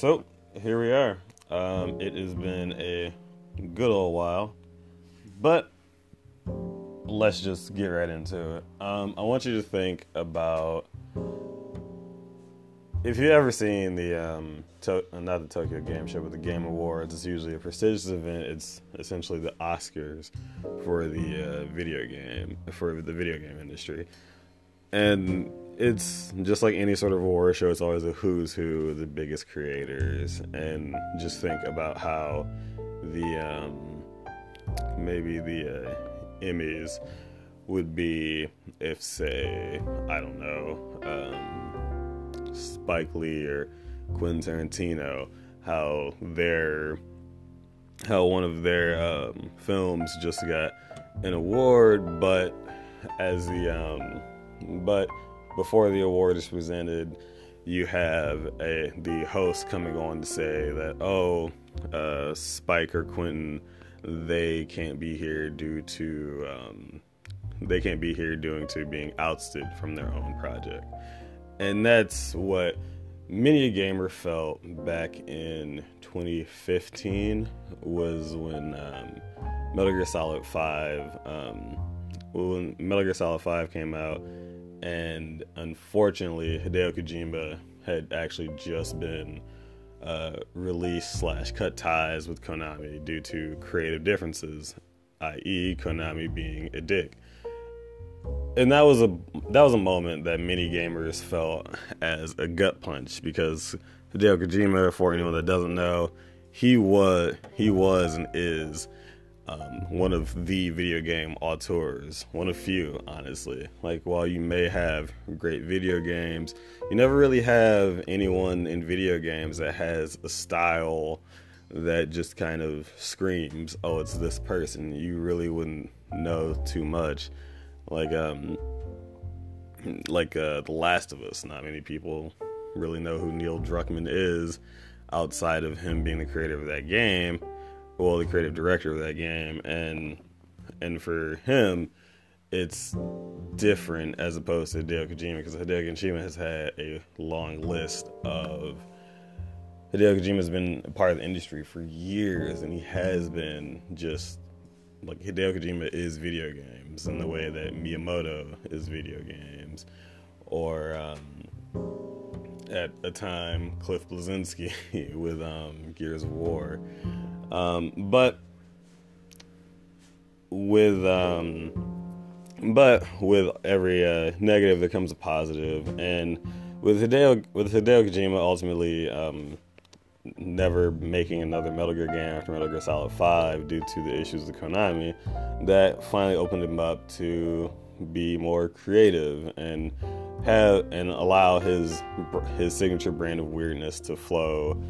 So here we are. Um, it has been a good old while, but let's just get right into it. Um, I want you to think about if you've ever seen the um, to- not the Tokyo Game Show, but the Game Awards. It's usually a prestigious event. It's essentially the Oscars for the uh, video game for the video game industry, and it's just like any sort of award show. It's always a who's who, the biggest creators, and just think about how the um, maybe the uh, Emmys would be if, say, I don't know, um, Spike Lee or Quentin Tarantino, how their how one of their um, films just got an award, but as the um, but before the award is presented, you have a the host coming on to say that oh, uh, Spike or Quentin, they can't be here due to um, they can't be here due to being ousted from their own project, and that's what many a gamer felt back in 2015 was when um, Metal Gear Solid 5 um, when Metal Gear Solid 5 came out and unfortunately Hideo Kojima had actually just been uh, released slash cut ties with Konami due to creative differences, i.e., Konami being a dick. And that was a that was a moment that many gamers felt as a gut punch because Hideo Kojima, for anyone that doesn't know, he was he was and is um, one of the video game auteurs, one of few, honestly. Like, while you may have great video games, you never really have anyone in video games that has a style that just kind of screams, "Oh, it's this person." You really wouldn't know too much. Like, um, like uh, The Last of Us. Not many people really know who Neil Druckmann is outside of him being the creator of that game well, the creative director of that game, and and for him, it's different as opposed to Hideo Kojima because Hideo Kojima has had a long list of. Hideo Kojima has been a part of the industry for years, and he has been just like Hideo Kojima is video games in the way that Miyamoto is video games, or um, at a time Cliff Bleszinski with um, Gears of War. Um, but with um, but with every uh, negative, there comes a positive, and with Hideo with Hideo Kojima ultimately um, never making another Metal Gear game after Metal Gear Solid Five due to the issues with Konami, that finally opened him up to be more creative and have and allow his his signature brand of weirdness to flow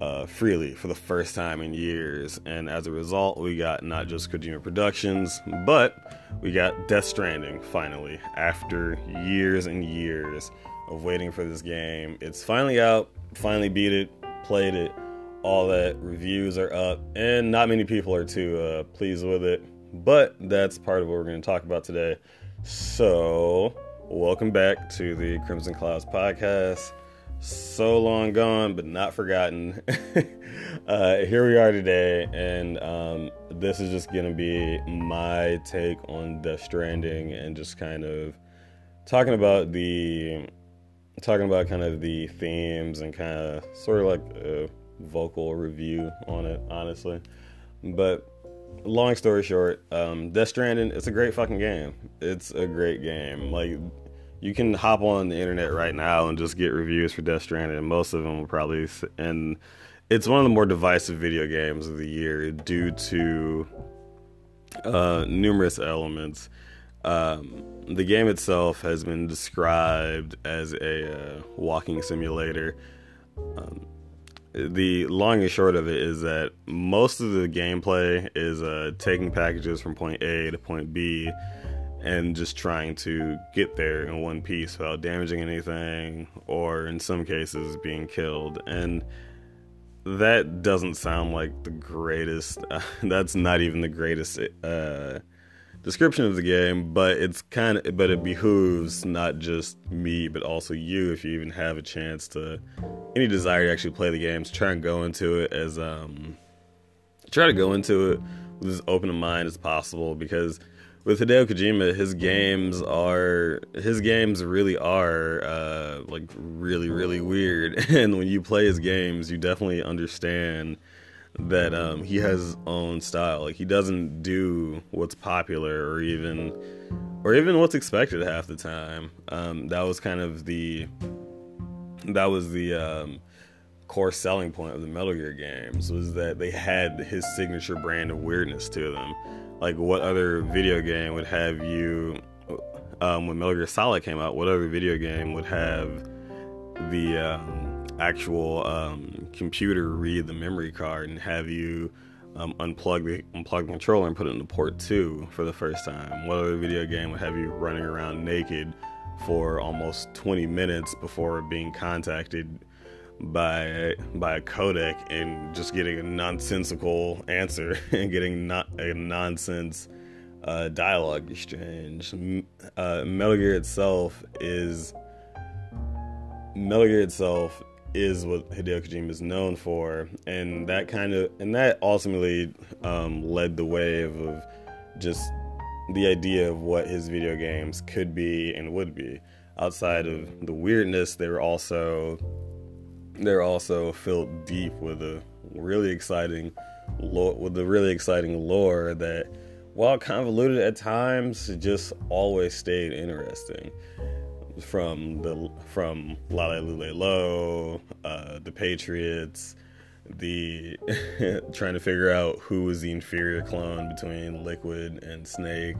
uh, freely for the first time in years. And as a result, we got not just Kojima Productions, but we got Death Stranding finally after years and years of waiting for this game. It's finally out, finally beat it, played it, all that. Reviews are up, and not many people are too uh, pleased with it. But that's part of what we're going to talk about today. So, welcome back to the Crimson Clouds podcast so long gone but not forgotten. Uh, here we are today and um, this is just gonna be my take on death stranding and just kind of talking about the talking about kind of the themes and kind of sort of like a vocal review on it honestly. But long story short um, death stranding it's a great fucking game. It's a great game. Like you can hop on the internet right now and just get reviews for Death Stranding, and most of them will probably. And it's one of the more divisive video games of the year due to uh, numerous elements. Um, the game itself has been described as a uh, walking simulator. Um, the long and short of it is that most of the gameplay is uh, taking packages from point A to point B and just trying to get there in one piece without damaging anything or in some cases being killed. And that doesn't sound like the greatest uh, that's not even the greatest uh, description of the game, but it's kind of but it behooves not just me but also you if you even have a chance to any desire to actually play the games, try and go into it as um try to go into it with as open a mind as possible because with Hideo Kojima, his games are his games really are uh, like really really weird, and when you play his games, you definitely understand that um, he has his own style. Like he doesn't do what's popular or even or even what's expected half the time. Um, that was kind of the that was the um, core selling point of the Metal Gear games was that they had his signature brand of weirdness to them. Like what other video game would have you um, when Metal Gear Solid came out? What other video game would have the um, actual um, computer read the memory card and have you um, unplug the unplug the controller and put it into port two for the first time. What other video game would have you running around naked for almost 20 minutes before being contacted by by a codec and just getting a nonsensical answer and getting not a nonsense uh, dialogue exchange. Uh, Metal Gear itself is Metal Gear itself is what Hideo Kojima is known for, and that kind of and that ultimately um, led the wave of just the idea of what his video games could be and would be. Outside of the weirdness, they were also they're also filled deep with a really exciting lore, with a really exciting lore that, while convoluted at times, just always stayed interesting from the from La La Lule Lo, uh, the Patriots, the trying to figure out who was the inferior clone between Liquid and Snake,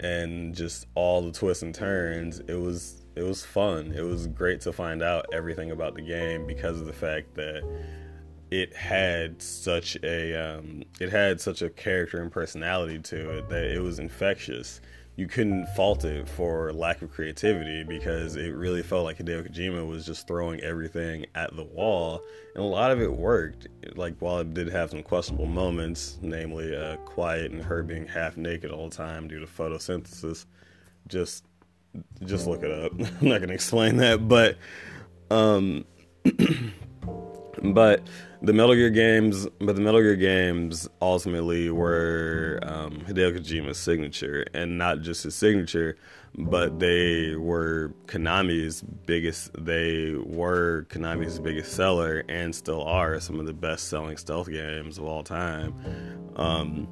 and just all the twists and turns. It was it was fun. It was great to find out everything about the game because of the fact that it had such a um, it had such a character and personality to it that it was infectious you couldn't fault it for lack of creativity because it really felt like Hideo Kojima was just throwing everything at the wall, and a lot of it worked. Like while it did have some questionable moments, namely uh, quiet and her being half naked all the time due to photosynthesis, just just look it up. I'm not gonna explain that, but um, but the Metal Gear games, but the Metal Gear games ultimately were um, Hideo Kojima's signature, and not just his signature, but they were Konami's biggest. They were Konami's biggest seller, and still are some of the best-selling stealth games of all time. Um,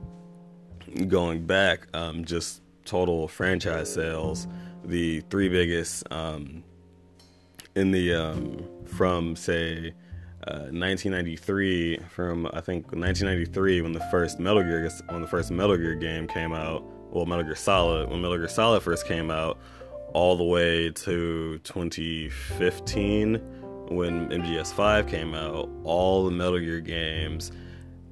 going back, um, just total franchise sales, the three biggest um, in the um, from say 1993 uh, from I think 1993 when the first Metal Gear when the first Metal Gear game came out. Well, Metal Gear Solid when Metal Gear Solid first came out, all the way to 2015 when MGS5 came out. All the Metal Gear games,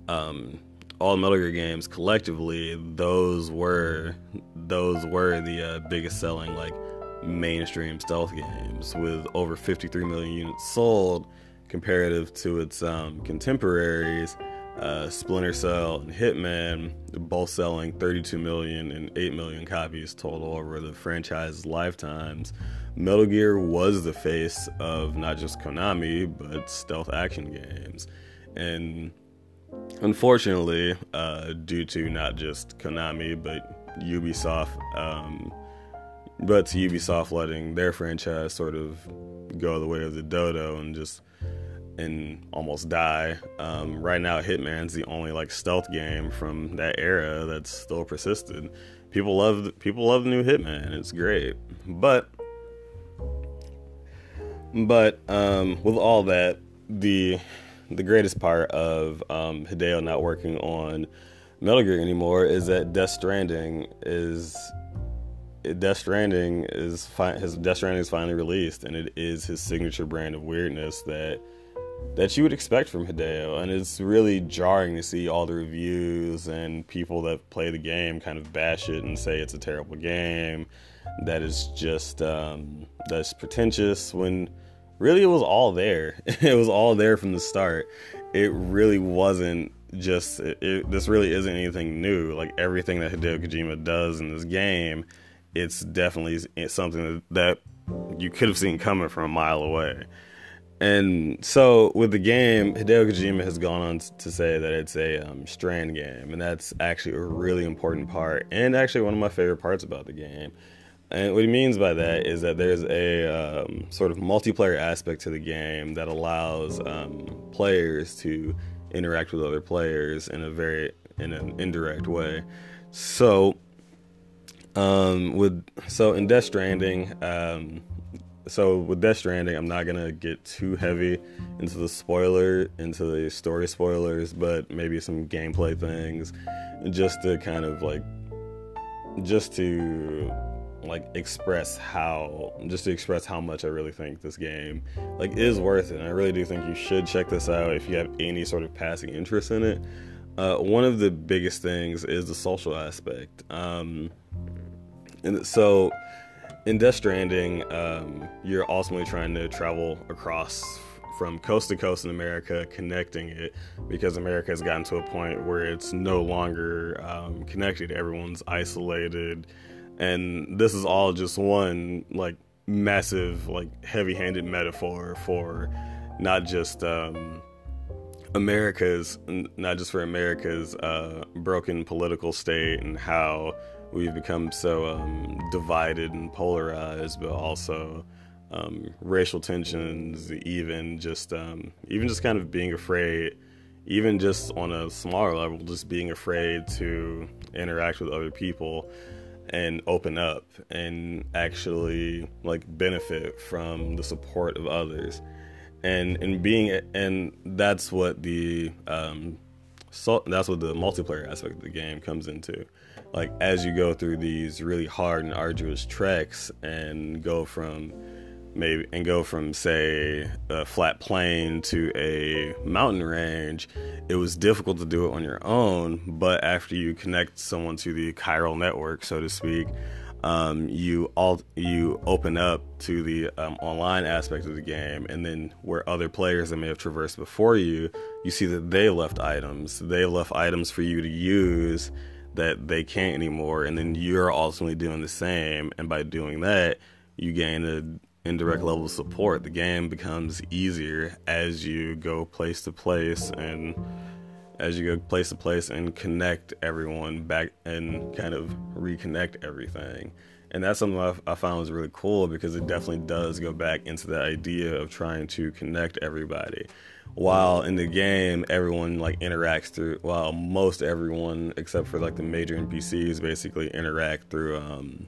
um, all Metal Gear games collectively, those were those were the uh, biggest selling like mainstream stealth games with over 53 million units sold comparative to its um, contemporaries, uh, Splinter Cell and Hitman, both selling 32 million and 8 million copies total over the franchise's lifetimes. Metal Gear was the face of not just Konami, but stealth action games. And unfortunately, uh, due to not just Konami, but Ubisoft, um, but to Ubisoft letting their franchise sort of go the way of the dodo and just and almost die. Um, right now, Hitman's the only like stealth game from that era that's still persisted. People love people love the new Hitman. It's great, but but um, with all that, the the greatest part of um, Hideo not working on Metal Gear anymore is that Death Stranding is Death Stranding is fi- his Death Stranding is finally released, and it is his signature brand of weirdness that that you would expect from Hideo, and it's really jarring to see all the reviews and people that play the game kind of bash it and say it's a terrible game, that is just um, that's pretentious. When really it was all there, it was all there from the start. It really wasn't just it, it, this really isn't anything new. Like everything that Hideo Kojima does in this game, it's definitely something that, that you could have seen coming from a mile away. And so with the game, Hideo Kojima has gone on to say that it's a um, strand game, and that's actually a really important part, and actually one of my favorite parts about the game. And what he means by that is that there's a um, sort of multiplayer aspect to the game that allows um, players to interact with other players in a very in an indirect way. So, um, with so in Death Stranding, um, so with Death Stranding, I'm not gonna get too heavy into the spoiler, into the story spoilers, but maybe some gameplay things, just to kind of like, just to like express how, just to express how much I really think this game like is worth it. And I really do think you should check this out if you have any sort of passing interest in it. Uh, one of the biggest things is the social aspect. Um, and so in Death Stranding, um, you're ultimately trying to travel across from coast to coast in America, connecting it because America has gotten to a point where it's no longer um, connected. Everyone's isolated, and this is all just one like massive, like heavy-handed metaphor for not just um, America's, not just for America's uh, broken political state and how we've become so um, divided and polarized, but also um, racial tensions, even just um, even just kind of being afraid, even just on a smaller level, just being afraid to interact with other people and open up and actually like benefit from the support of others. And and being and that's what the um so that's what the multiplayer aspect of the game comes into. Like as you go through these really hard and arduous treks and go from maybe and go from say a flat plain to a mountain range it was difficult to do it on your own but after you connect someone to the chiral network so to speak um, you all you open up to the um, online aspect of the game, and then where other players that may have traversed before you, you see that they left items. They left items for you to use, that they can't anymore and then you're ultimately doing the same and by doing that you gain an indirect level of support the game becomes easier as you go place to place and as you go place to place and connect everyone back and kind of reconnect everything. And that's something I, I found was really cool because it definitely does go back into the idea of trying to connect everybody. While in the game everyone like interacts through while most everyone except for like the major npcs basically interact through um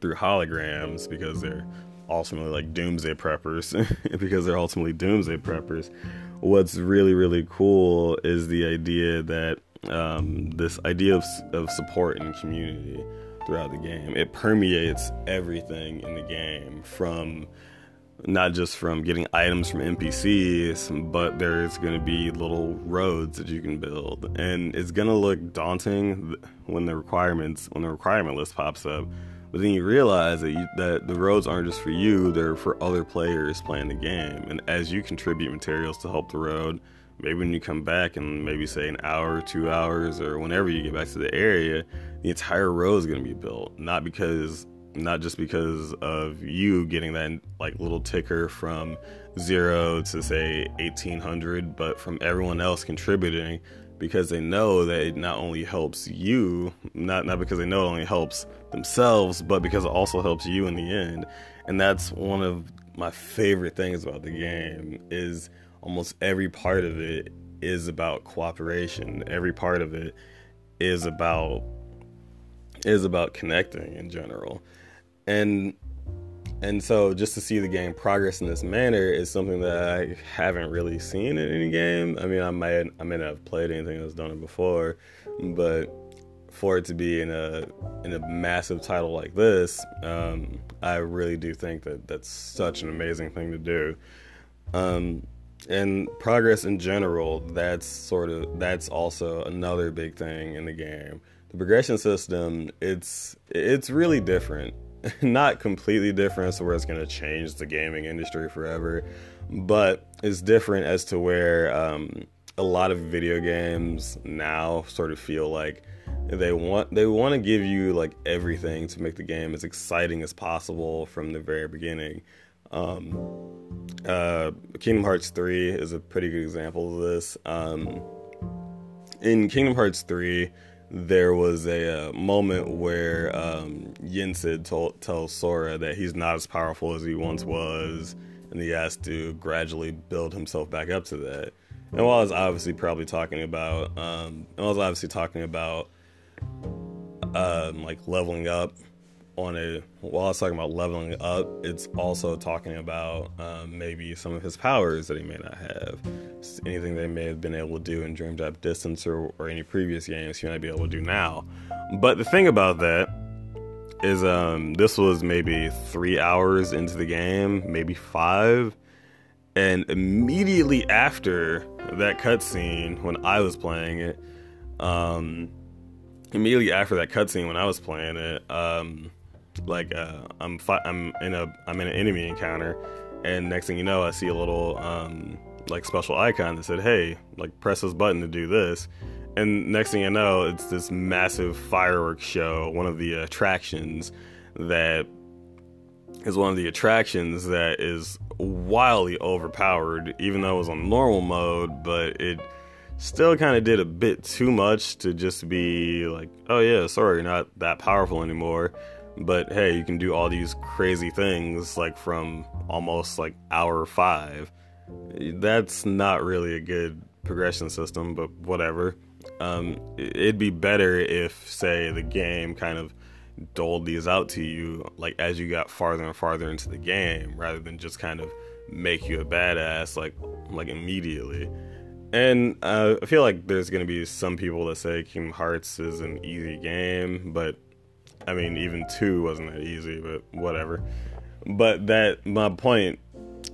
through holograms because they're ultimately like doomsday preppers because they're ultimately doomsday preppers. What's really really cool is the idea that um, this idea of, of support and community throughout the game. It permeates everything in the game from not just from getting items from NPCs, but there's going to be little roads that you can build, and it's going to look daunting when the requirements when the requirement list pops up. But then you realize that you, that the roads aren't just for you; they're for other players playing the game. And as you contribute materials to help the road, maybe when you come back and maybe say an hour, two hours, or whenever you get back to the area, the entire road is going to be built. Not because not just because of you getting that like little ticker from zero to say 1800 but from everyone else contributing because they know that it not only helps you not not because they know it only helps themselves but because it also helps you in the end. And that's one of my favorite things about the game is almost every part of it is about cooperation. Every part of it is about is about connecting in general. And and so just to see the game progress in this manner is something that I haven't really seen in any game. I mean, I might I may not have played anything that's done it before, but for it to be in a in a massive title like this, um, I really do think that that's such an amazing thing to do. Um, and progress in general, that's sort of that's also another big thing in the game. The progression system, it's it's really different not completely different so where it's going to change the gaming industry forever but it's different as to where um, a lot of video games now sort of feel like they want they want to give you like everything to make the game as exciting as possible from the very beginning. Um, uh, Kingdom Hearts 3 is a pretty good example of this. Um, in Kingdom Hearts 3, there was a, uh, moment where um, Yen Sid told, tells Sora that he's not as powerful as he once was, and he has to gradually build himself back up to that. And while I was obviously probably talking about, um, I was obviously talking about um, like leveling up on a while I was talking about leveling up, it's also talking about um, maybe some of his powers that he may not have. Anything they may have been able to do in Dream Drop Distance or, or any previous games, he might be able to do now. But the thing about that is, um, this was maybe three hours into the game, maybe five, and immediately after that cutscene, when I was playing it, um, immediately after that cutscene when I was playing it, um, like uh, I'm fi- I'm in a I'm in an enemy encounter, and next thing you know, I see a little um, like special icon that said, "Hey, like press this button to do this," and next thing you know, it's this massive fireworks show, one of the attractions that is one of the attractions that is wildly overpowered, even though it was on normal mode, but it still kind of did a bit too much to just be like, oh yeah, sorry, you're not that powerful anymore but hey, you can do all these crazy things like from almost like hour five. That's not really a good progression system, but whatever. Um, it'd be better if, say, the game kind of doled these out to you like as you got farther and farther into the game, rather than just kind of make you a badass like like immediately. And uh, I feel like there's gonna be some people that say Kingdom Hearts is an easy game, but I mean, even two wasn't that easy, but whatever. But that my point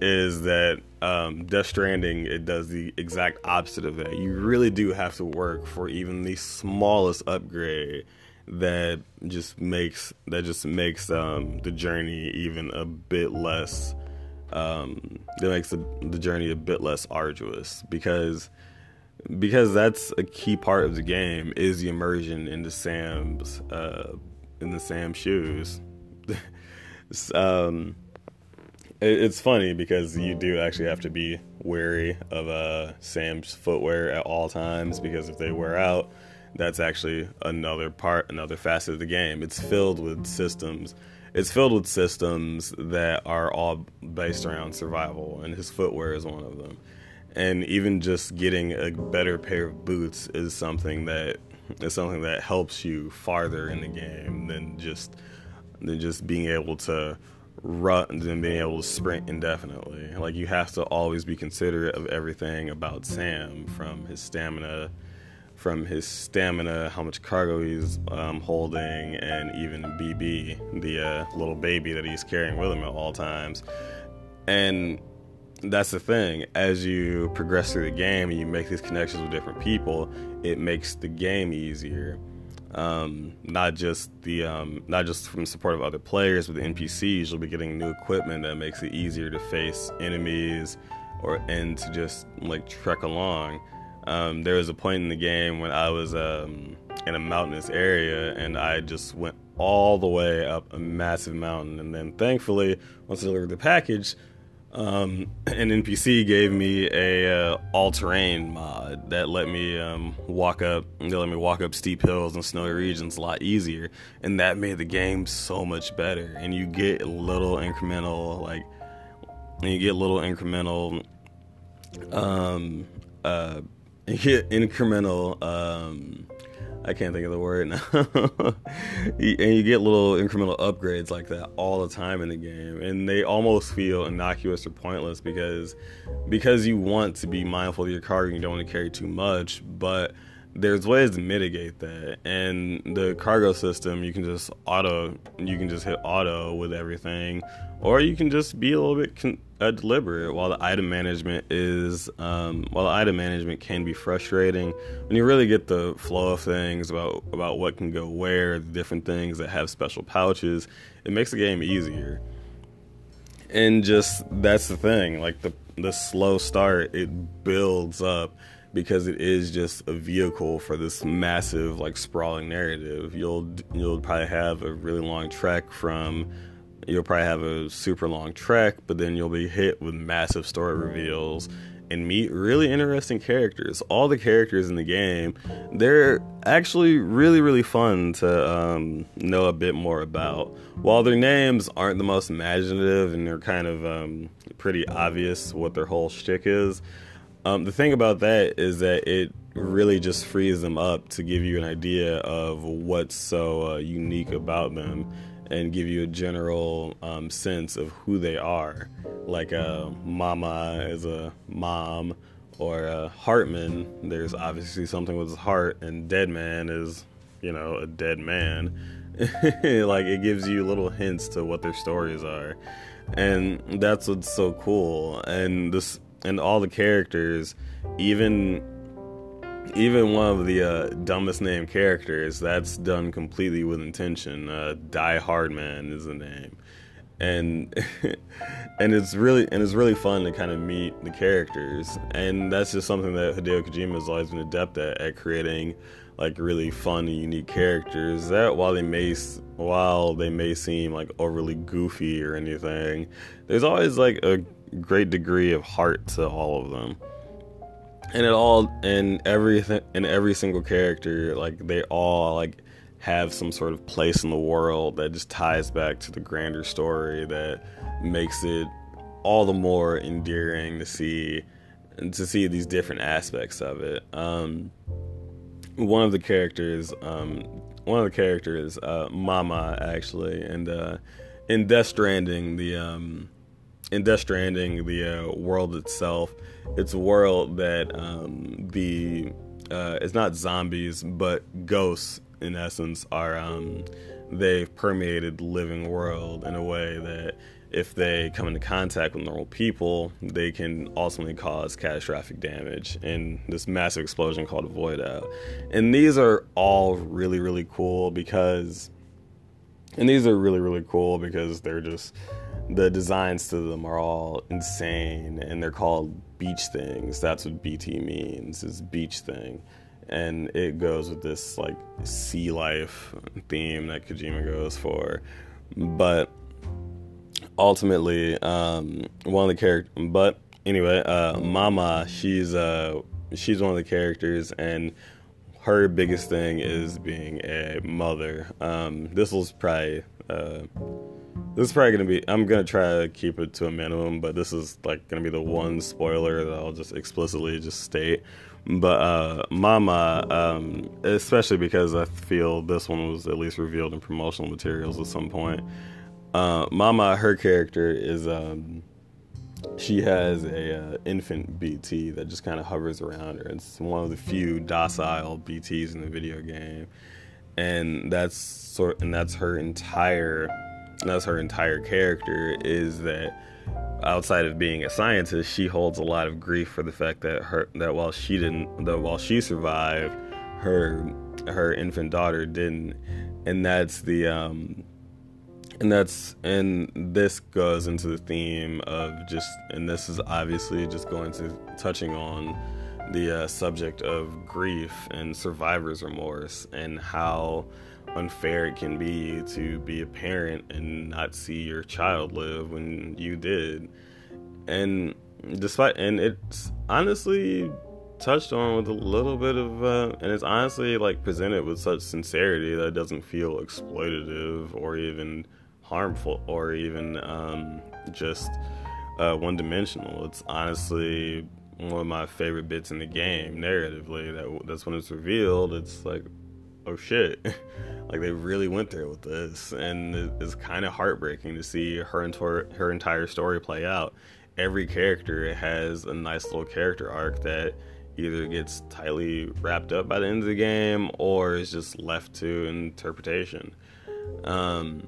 is that um, Death Stranding it does the exact opposite of that. You really do have to work for even the smallest upgrade that just makes that just makes um, the journey even a bit less. Um, that makes the, the journey a bit less arduous because because that's a key part of the game is the immersion into Sam's uh, in the Sam shoes. um, it, it's funny because you do actually have to be wary of uh, Sam's footwear at all times because if they wear out, that's actually another part, another facet of the game. It's filled with systems. It's filled with systems that are all based around survival, and his footwear is one of them. And even just getting a better pair of boots is something that is something that helps you farther in the game than just than just being able to run and being able to sprint indefinitely. Like you have to always be considerate of everything about Sam, from his stamina, from his stamina, how much cargo he's um, holding, and even BB, the uh, little baby that he's carrying with him at all times. And that's the thing. As you progress through the game and you make these connections with different people, it makes the game easier. Um, not just the um, not just from support of other players, but the NPCs. You'll be getting new equipment that makes it easier to face enemies, or and to just like trek along. Um, there was a point in the game when I was um, in a mountainous area and I just went all the way up a massive mountain, and then thankfully, once I delivered the package, um, an NPC gave me a uh, all-terrain mod that let me um, walk up. They let me walk up steep hills and snowy regions a lot easier, and that made the game so much better. And you get little incremental, like, you get little incremental, um, uh, you get incremental, um, I can't think of the word now. and you get little incremental upgrades like that all the time in the game, and they almost feel innocuous or pointless because because you want to be mindful of your cargo you don't want to carry too much, but there's ways to mitigate that. And the cargo system you can just auto you can just hit auto with everything or you can just be a little bit con- uh, deliberate while the item management is um, while the item management can be frustrating. When you really get the flow of things about about what can go where the different things that have special pouches it makes the game easier. And just that's the thing like the the slow start it builds up because it is just a vehicle for this massive like sprawling narrative. You'll you'll probably have a really long trek from you'll probably have a super long trek, but then you'll be hit with massive story reveals and meet really interesting characters. All the characters in the game, they're actually really, really fun to um, know a bit more about. While their names aren't the most imaginative and they're kind of um, pretty obvious what their whole shtick is, um, the thing about that is that it really just frees them up to give you an idea of what's so uh, unique about them and give you a general um, sense of who they are. Like uh, Mama is a mom, or uh, Heartman, there's obviously something with his heart, and Dead Man is, you know, a dead man. like it gives you little hints to what their stories are, and that's what's so cool. And this, and all the characters, even even one of the uh, dumbest named characters that's done completely with intention. Uh, die hard man is the name. And and it's really and it's really fun to kind of meet the characters. And that's just something that hideo kojima has always been adept at at creating like really fun and unique characters that while they may while they may seem like overly goofy or anything there's always like a great degree of heart to all of them. And it all and everything and every single character like they all like have some sort of place in the world that just ties back to the grander story that makes it all the more endearing to see and to see these different aspects of it. Um, one of the characters um, one of the characters uh, mama actually and uh, in death stranding the um, in death stranding the uh, world itself it's a world that um, the uh, it's not zombies but ghosts in essence are um, they've permeated the living world in a way that if they come into contact with normal people, they can ultimately cause catastrophic damage in this massive explosion called a void out. And these are all really, really cool because, and these are really, really cool because they're just, the designs to them are all insane and they're called beach things. That's what BT means, is beach thing. And it goes with this like sea life theme that Kojima goes for. But ultimately, um, one of the characters, but anyway, uh, Mama, she's, uh, she's one of the characters and her biggest thing is being a mother. Um, this was probably, uh, this is probably gonna be. I'm gonna try to keep it to a minimum, but this is like gonna be the one spoiler that I'll just explicitly just state. But uh, Mama, um, especially because I feel this one was at least revealed in promotional materials at some point. Uh, Mama, her character is um, she has a uh, infant BT that just kind of hovers around her. It's one of the few docile BTs in the video game, and that's sort and that's her entire that's her entire character is that outside of being a scientist, she holds a lot of grief for the fact that her that while she didn't that while she survived, her her infant daughter didn't, and that's the um, and that's and this goes into the theme of just and this is obviously just going to touching on the uh, subject of grief and survivor's remorse and how unfair it can be to be a parent and not see your child live when you did. And despite, and it's honestly touched on with a little bit of, uh, and it's honestly like presented with such sincerity that it doesn't feel exploitative or even harmful or even um, just uh, one dimensional. It's honestly one of my favorite bits in the game narratively. That that's when it's revealed. It's like, oh shit. Like they really went there with this, and it's kind of heartbreaking to see her entire her entire story play out. Every character has a nice little character arc that either gets tightly wrapped up by the end of the game or is just left to interpretation. Um,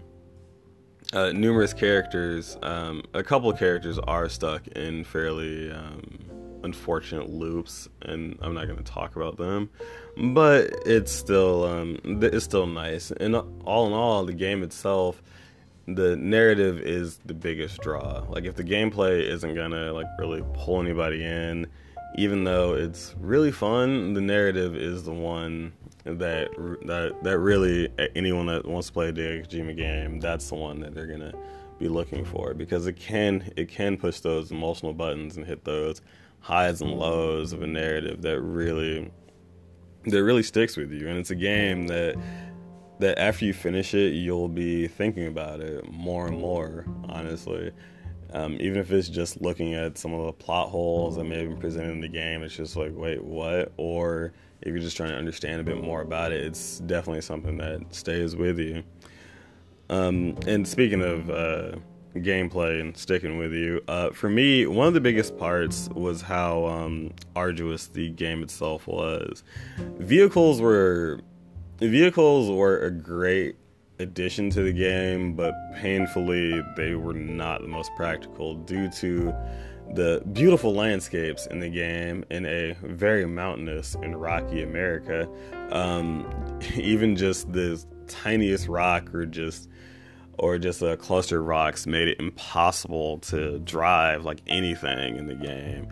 uh, numerous characters, um, a couple characters are stuck in fairly um, unfortunate loops, and I'm not going to talk about them but it's still um, it's still nice. And all in all, the game itself, the narrative is the biggest draw. Like if the gameplay isn't gonna like really pull anybody in, even though it's really fun, the narrative is the one that that that really anyone that wants to play a Kojima game, that's the one that they're gonna be looking for because it can it can push those emotional buttons and hit those highs and lows of a narrative that really that really sticks with you. And it's a game that that after you finish it you'll be thinking about it more and more honestly. Um, even if it's just looking at some of the plot holes that may have been presented in the game it's just like wait what? Or if you're just trying to understand a bit more about it it's definitely something that stays with you. Um, and speaking of uh, gameplay and sticking with you, uh, for me, one of the biggest parts was how um, arduous the game itself was. Vehicles were vehicles were a great addition to the game, but painfully they were not the most practical due to the beautiful landscapes in the game in a very mountainous and rocky America. Um, even just the tiniest rock or just or just a cluster of rocks made it impossible to drive like anything in the game.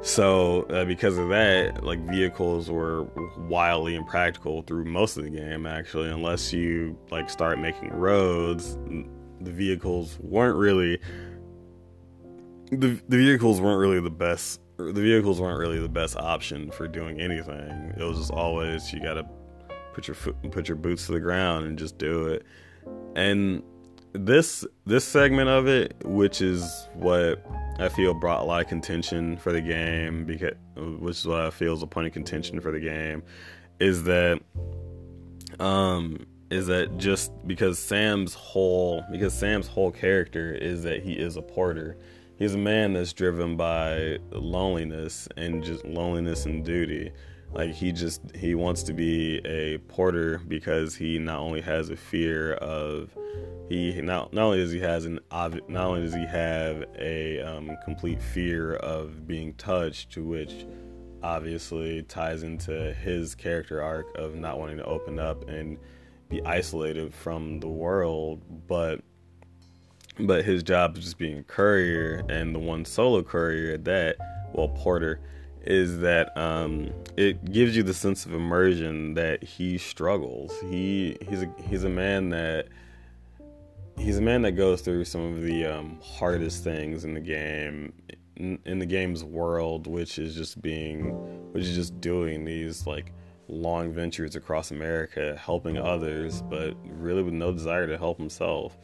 So uh, because of that, like vehicles were wildly impractical through most of the game. Actually, unless you like start making roads, the vehicles weren't really the the vehicles weren't really the best. The vehicles weren't really the best option for doing anything. It was just always you gotta put your foot put your boots to the ground and just do it. And this this segment of it, which is what I feel brought a lot of contention for the game, because which is what I feel is a point of contention for the game, is that um is that just because Sam's whole because Sam's whole character is that he is a porter. He's a man that's driven by loneliness and just loneliness and duty. Like he just he wants to be a porter because he not only has a fear of he not not only does he has an not only does he have a um, complete fear of being touched, to which obviously ties into his character arc of not wanting to open up and be isolated from the world, but but his job is just being a courier and the one solo courier at that, well porter, is that um, it gives you the sense of immersion that he struggles. He he's a he's a man that he's a man that goes through some of the um, hardest things in the game in, in, the game's world which is just being which is just doing these like long ventures across america helping others but really with no desire to help himself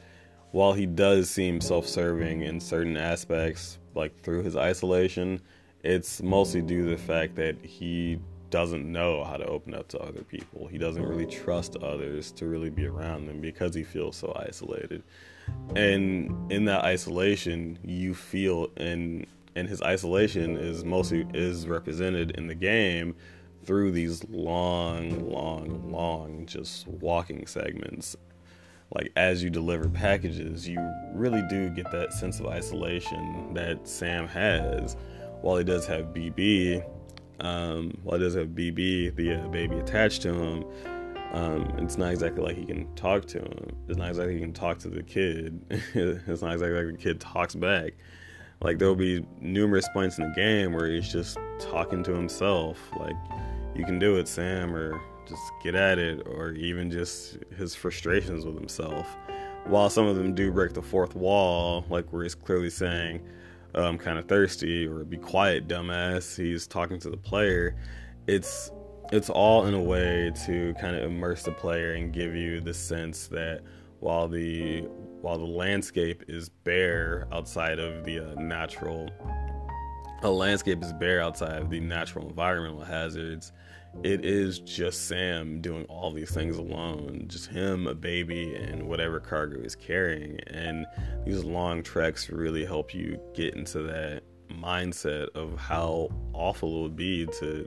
while he does seem self-serving in certain aspects like through his isolation it's mostly due to the fact that he doesn't know how to open up to other people. He doesn't really trust others to really be around them because he feels so isolated. And in that isolation, you feel and and his isolation is mostly is represented in the game through these long, long, long just walking segments. Like as you deliver packages, you really do get that sense of isolation that Sam has. While he does have BB, um, while he does have BB, the uh, baby attached to him, um, it's not exactly like he can talk to him. It's not exactly he can talk to the kid. it's not exactly like the kid talks back. Like there'll be numerous points in the game where he's just talking to himself. Like, you can do it, Sam, or just get at it, or even just his frustrations with himself. While some of them do break the fourth wall, like where he's clearly saying, I'm kind of thirsty or be quiet, dumbass. He's talking to the player. It's it's all in a way to kind of immerse the player and give you the sense that while the while the landscape is bare outside of the uh, natural a landscape is bare outside of the natural environmental hazards it is just Sam doing all these things alone, just him, a baby, and whatever cargo he's carrying. And these long treks really help you get into that mindset of how awful it would be to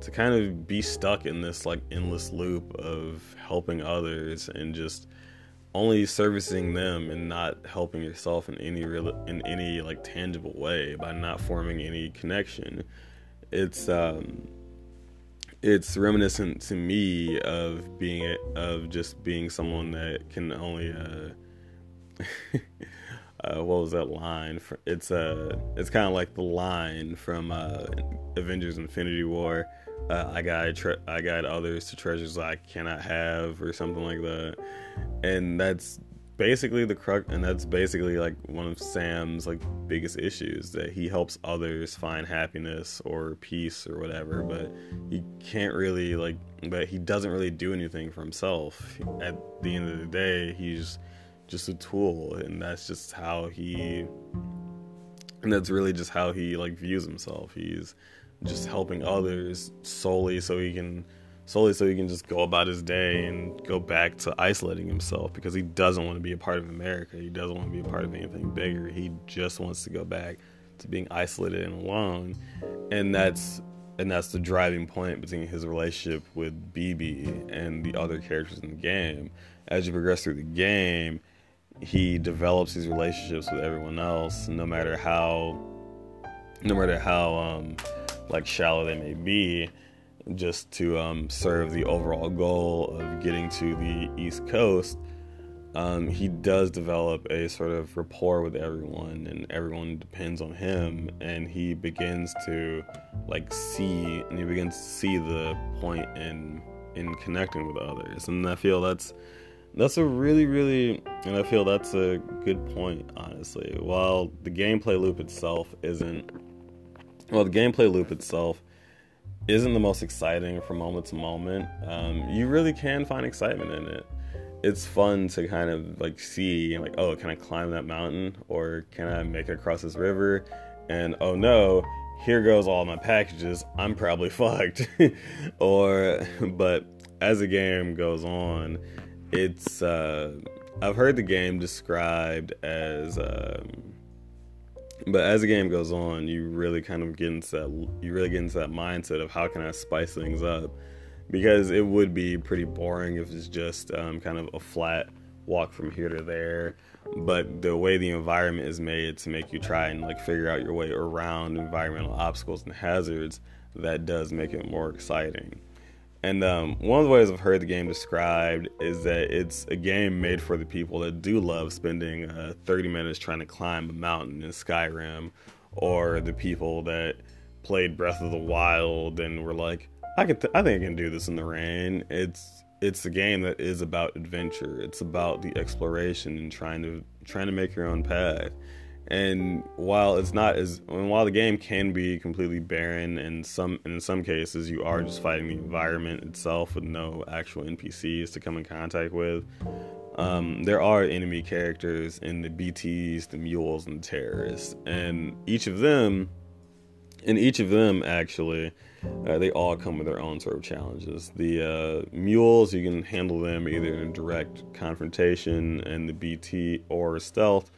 to kind of be stuck in this like endless loop of helping others and just only servicing them and not helping yourself in any real in any like tangible way by not forming any connection. It's um it's reminiscent to me of being of just being someone that can only uh, uh, what was that line? It's uh, it's kind of like the line from uh, Avengers: Infinity War. Uh, I guide tre- I guide others to treasures I cannot have, or something like that. And that's basically the crux, and that's basically like one of Sam's like biggest issues that he helps others find happiness or peace or whatever, but he can't really like, but he doesn't really do anything for himself. At the end of the day, he's just a tool and that's just how he and that's really just how he like views himself he's just helping others solely so he can solely so he can just go about his day and go back to isolating himself because he doesn't want to be a part of America. He doesn't want to be a part of anything bigger. He just wants to go back to being isolated and alone. And that's and that's the driving point between his relationship with BB and the other characters in the game. As you progress through the game, he develops these relationships with everyone else, no matter how, no matter how um, like shallow they may be, just to um, serve the overall goal of getting to the East Coast. Um, he does develop a sort of rapport with everyone, and everyone depends on him. And he begins to like see, and he begins to see the point in in connecting with others. And I feel that's that's a really, really, and I feel that's a good point, honestly. While the gameplay loop itself isn't, well, the gameplay loop itself isn't the most exciting from moment to moment, um, you really can find excitement in it. It's fun to kind of like see, like, oh, can I climb that mountain? Or can I make it across this river? And oh no, here goes all my packages. I'm probably fucked. or, but as the game goes on, it's uh, I've heard the game described as um, but as the game goes on, you really kind of get into that you really get into that mindset of how can I spice things up because it would be pretty boring if it's just um, kind of a flat walk from here to there. But the way the environment is made to make you try and like figure out your way around environmental obstacles and hazards, that does make it more exciting. And um, one of the ways I've heard the game described is that it's a game made for the people that do love spending uh, 30 minutes trying to climb a mountain in Skyrim, or the people that played Breath of the Wild and were like, I can, th- I think I can do this in the rain. It's it's a game that is about adventure. It's about the exploration and trying to trying to make your own path. And while it's not as, and while the game can be completely barren, and some, and in some cases, you are just fighting the environment itself with no actual NPCs to come in contact with. Um, there are enemy characters in the BTs, the mules, and the terrorists, and each of them, and each of them actually, uh, they all come with their own sort of challenges. The uh, mules, you can handle them either in direct confrontation, and the BT or stealth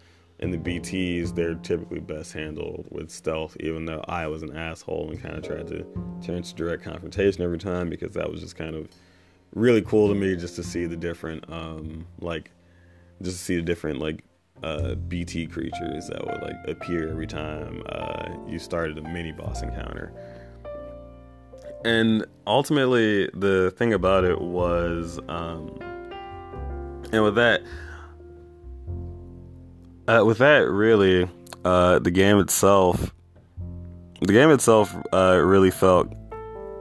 in the BTs, they're typically best handled with stealth, even though I was an asshole and kind of tried to turn to direct confrontation every time because that was just kind of really cool to me just to see the different, um, like, just to see the different, like, uh, BT creatures that would, like, appear every time uh, you started a mini boss encounter. And ultimately, the thing about it was, um, and with that, uh, with that, really, uh, the game itself, the game itself uh, really felt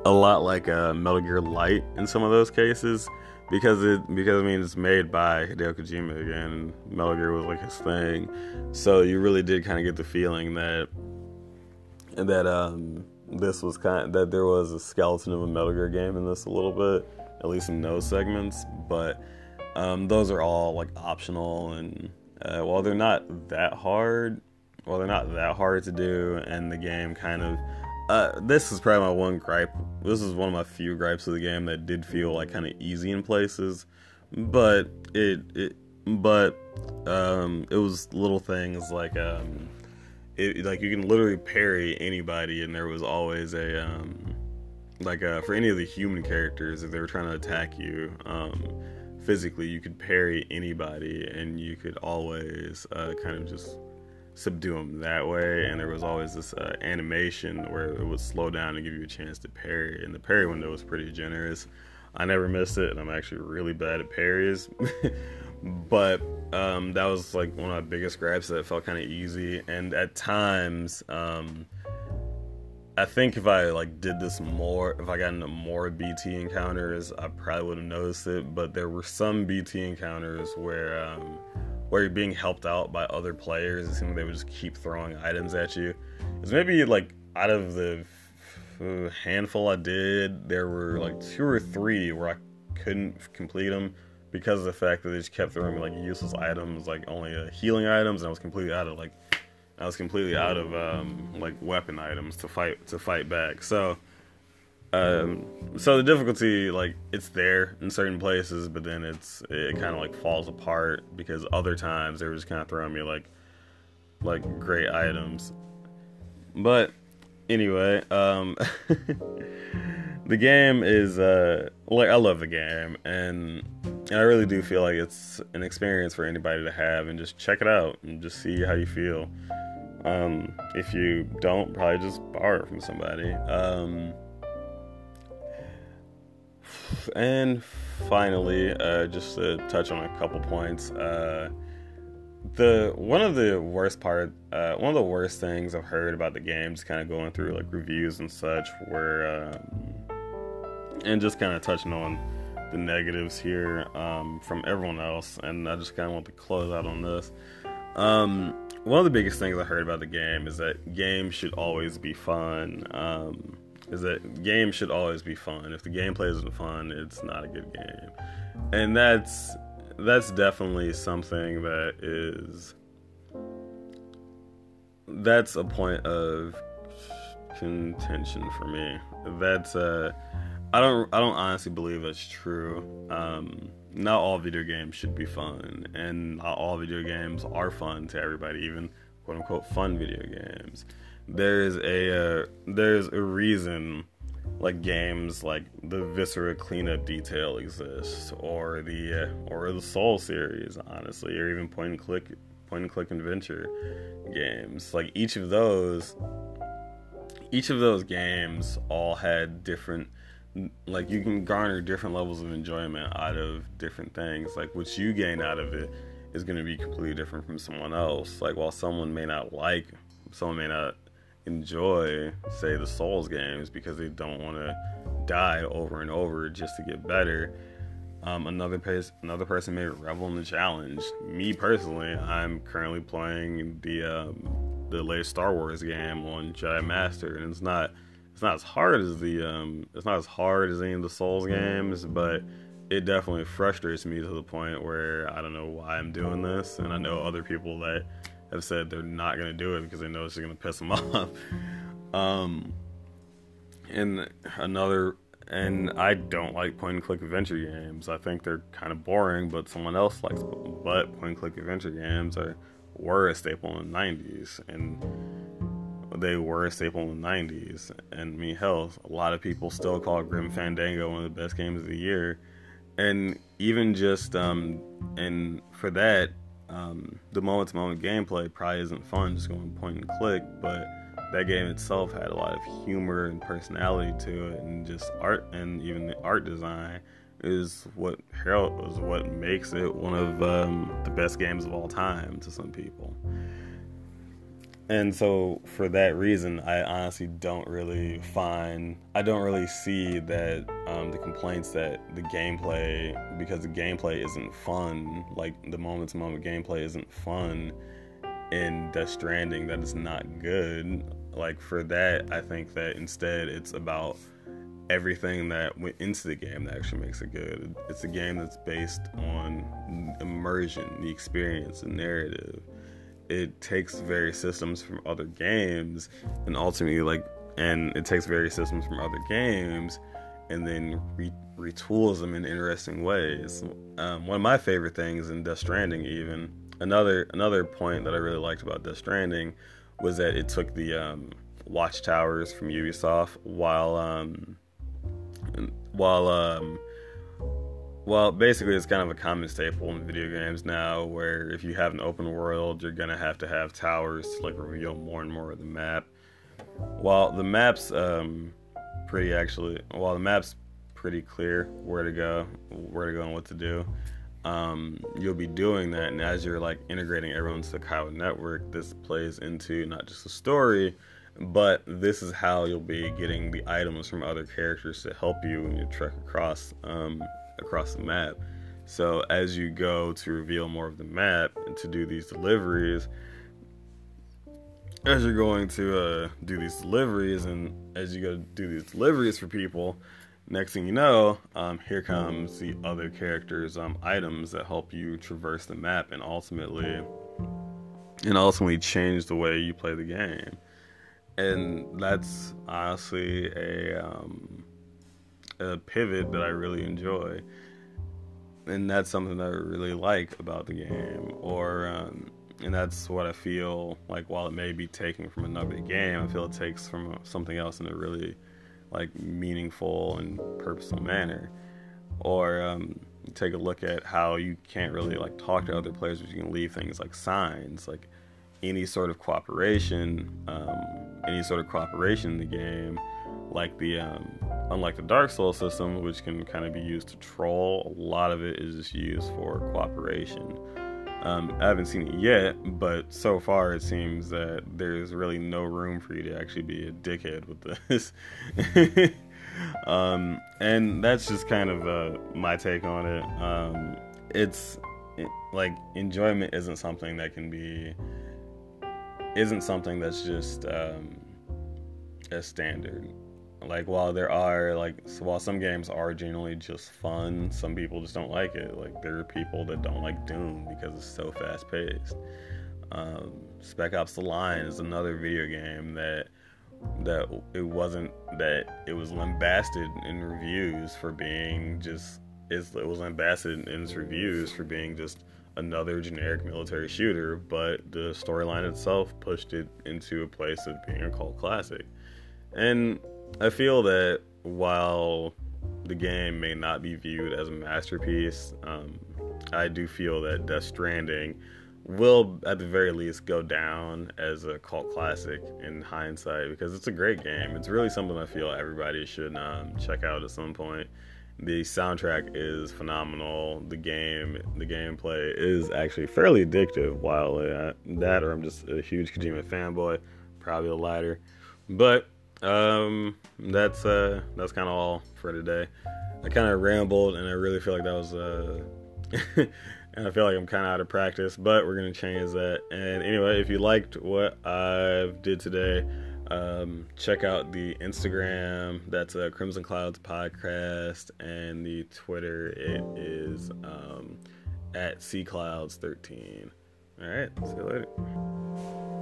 a lot like a Metal Gear Light in some of those cases because it because I mean it's made by Hideo Kojima again. And Metal Gear was like his thing, so you really did kind of get the feeling that that um, this was kind that there was a skeleton of a Metal Gear game in this a little bit, at least in those segments. But um, those are all like optional and uh, while they're not that hard, well, they're not that hard to do, and the game kind of. Uh, this is probably my one gripe. This is one of my few gripes of the game that did feel like kind of easy in places, but it it but um, it was little things like um, it like you can literally parry anybody, and there was always a um, like uh, for any of the human characters if they were trying to attack you. Um, physically you could parry anybody and you could always uh, kind of just subdue them that way. And there was always this uh, animation where it would slow down and give you a chance to parry and the parry window was pretty generous. I never missed it and i'm actually really bad at parries. But um, that was like one of my biggest grabs that felt kind of easy. And at times, um, I think if I like did this more, if I got into more BT encounters, I probably would have noticed it. But there were some BT encounters where um, where you're being helped out by other players. It seemed like they would just keep throwing items at you. It's maybe like out of the handful I did, there were like two or three where I couldn't complete them because of the fact that they just kept throwing me like useless items, like only uh, healing items, and I was completely out of like I was completely out of um, like weapon items to fight to fight back. So, um, so the difficulty like it's there in certain places, but then it's it kind of like falls apart because other times they were just kind of throwing me like like great items. But anyway, um, the game is uh, like I love the game, and, and I really do feel like it's an experience for anybody to have, and just check it out and just see how you feel. Um, if you don't, probably just borrow it from somebody. Um, and finally, uh, just to touch on a couple points. Uh, the one of the worst part uh, one of the worst things i've heard about the game just kind of going through like reviews and such where um, and just kind of touching on the negatives here um, from everyone else and i just kind of want to close out on this um, one of the biggest things i heard about the game is that games should always be fun um, is that games should always be fun if the gameplay isn't fun it's not a good game and that's that's definitely something that is that's a point of contention for me. That's uh I don't I don't honestly believe that's true. Um not all video games should be fun and not all video games are fun to everybody, even quote unquote fun video games. There's a uh, there's a reason like games like the Viscera cleanup detail exists, or the uh, or the Soul series, honestly, or even point and click point and click adventure games. Like each of those, each of those games all had different. Like you can garner different levels of enjoyment out of different things. Like what you gain out of it is going to be completely different from someone else. Like while someone may not like, someone may not enjoy, say, the Souls games because they don't want to die over and over just to get better. Um, another person, another person may revel in the challenge. Me personally, I'm currently playing the um, the latest Star Wars game on Jedi Master, and it's not it's not as hard as the um, it's not as hard as any of the Souls games, but it definitely frustrates me to the point where I don't know why I'm doing this, and I know other people that have said they're not going to do it because they know it's going to piss them off. Um, and another, and I don't like point and click adventure games. I think they're kind of boring, but someone else likes. But point and click adventure games are were a staple in the '90s, and they were a staple in the '90s. And mean, hell, a lot of people still call Grim Fandango one of the best games of the year. And even just um, and for that, um, the moment to moment gameplay probably isn't fun, just going point and click, but that game itself had a lot of humor and personality to it, and just art and even the art design is what Harold is what makes it one of um, the best games of all time to some people and so for that reason i honestly don't really find i don't really see that um, the complaints that the gameplay because the gameplay isn't fun like the moment to moment gameplay isn't fun in death stranding that is not good. Like for that i think that instead it's about everything that went into the game that actually makes it good. It's a game that's based on immersion the experience the narrative it takes various systems from other games and ultimately like and it takes various systems from other games and then re- retools them in interesting ways. Um, one of my favorite things in Death Stranding, even another another point that I really liked about Death Stranding was that it took the um, watchtowers from Ubisoft while um, while um, well, basically, it's kind of a common staple in video games now, where if you have an open world, you're gonna have to have towers to like reveal more and more of the map. While the map's um, pretty actually, while the map's pretty clear where to go, where to go, and what to do. um, you'll be doing that. And as you're like integrating everyone to the Chiral network, this plays into not just the story, but this is how you'll be getting the items from other characters to help you when you trek across um, across the map. So as you go to reveal more of the map and to do these deliveries, as you're going to uh, do these deliveries, and as you go to do these deliveries for people, next thing you know, um, here comes the other characters' um, items that help you traverse the map and ultimately, and ultimately change the way you play the game. And that's honestly a um, a pivot that I really enjoy, and that's something that I really like about the game. Or um, and that's what I feel like. While it may be taken from another game, I feel it takes from something else in a really like meaningful and purposeful manner. Or um, take a look at how you can't really like talk to other players, but you can leave things like signs, like any sort of cooperation, um, any sort of cooperation in the game, like the um, unlike the Dark Souls system, which can kind of be used to troll. A lot of it is just used for cooperation. Um, I haven't seen it yet, but so far it seems that there's really no room for you to actually be a dickhead with this. um, and that's just kind of uh, my take on it. Um, it's it, like enjoyment isn't something that can be isn't something that's just um, a standard like while there are like while some games are generally just fun some people just don't like it. Like there are people that don't like doom because it's so fast paced um, spec ops the line is another video game that that it wasn't that it was lambasted in reviews for being just it was lambasted in its reviews for being just another generic military shooter but the storyline itself pushed it into a place of being a cult classic. And I feel that while the game may not be viewed as a masterpiece, um, I do feel that Death Stranding will, at the very least, go down as a cult classic in hindsight because it's a great game. It's really something I feel everybody should um, check out at some point. The soundtrack is phenomenal. The game, the gameplay is actually fairly addictive. While uh, that, or I'm just a huge Kojima fanboy, probably the latter. But um, that's uh, that's kind of all for today. I kind of rambled, and I really feel like that was uh, and I feel like I'm kind of out of practice, but we're gonna change that. And anyway, if you liked what I did today, um, check out the Instagram. That's a Crimson Clouds podcast, and the Twitter it is um, at C Clouds 13. All right, see you later.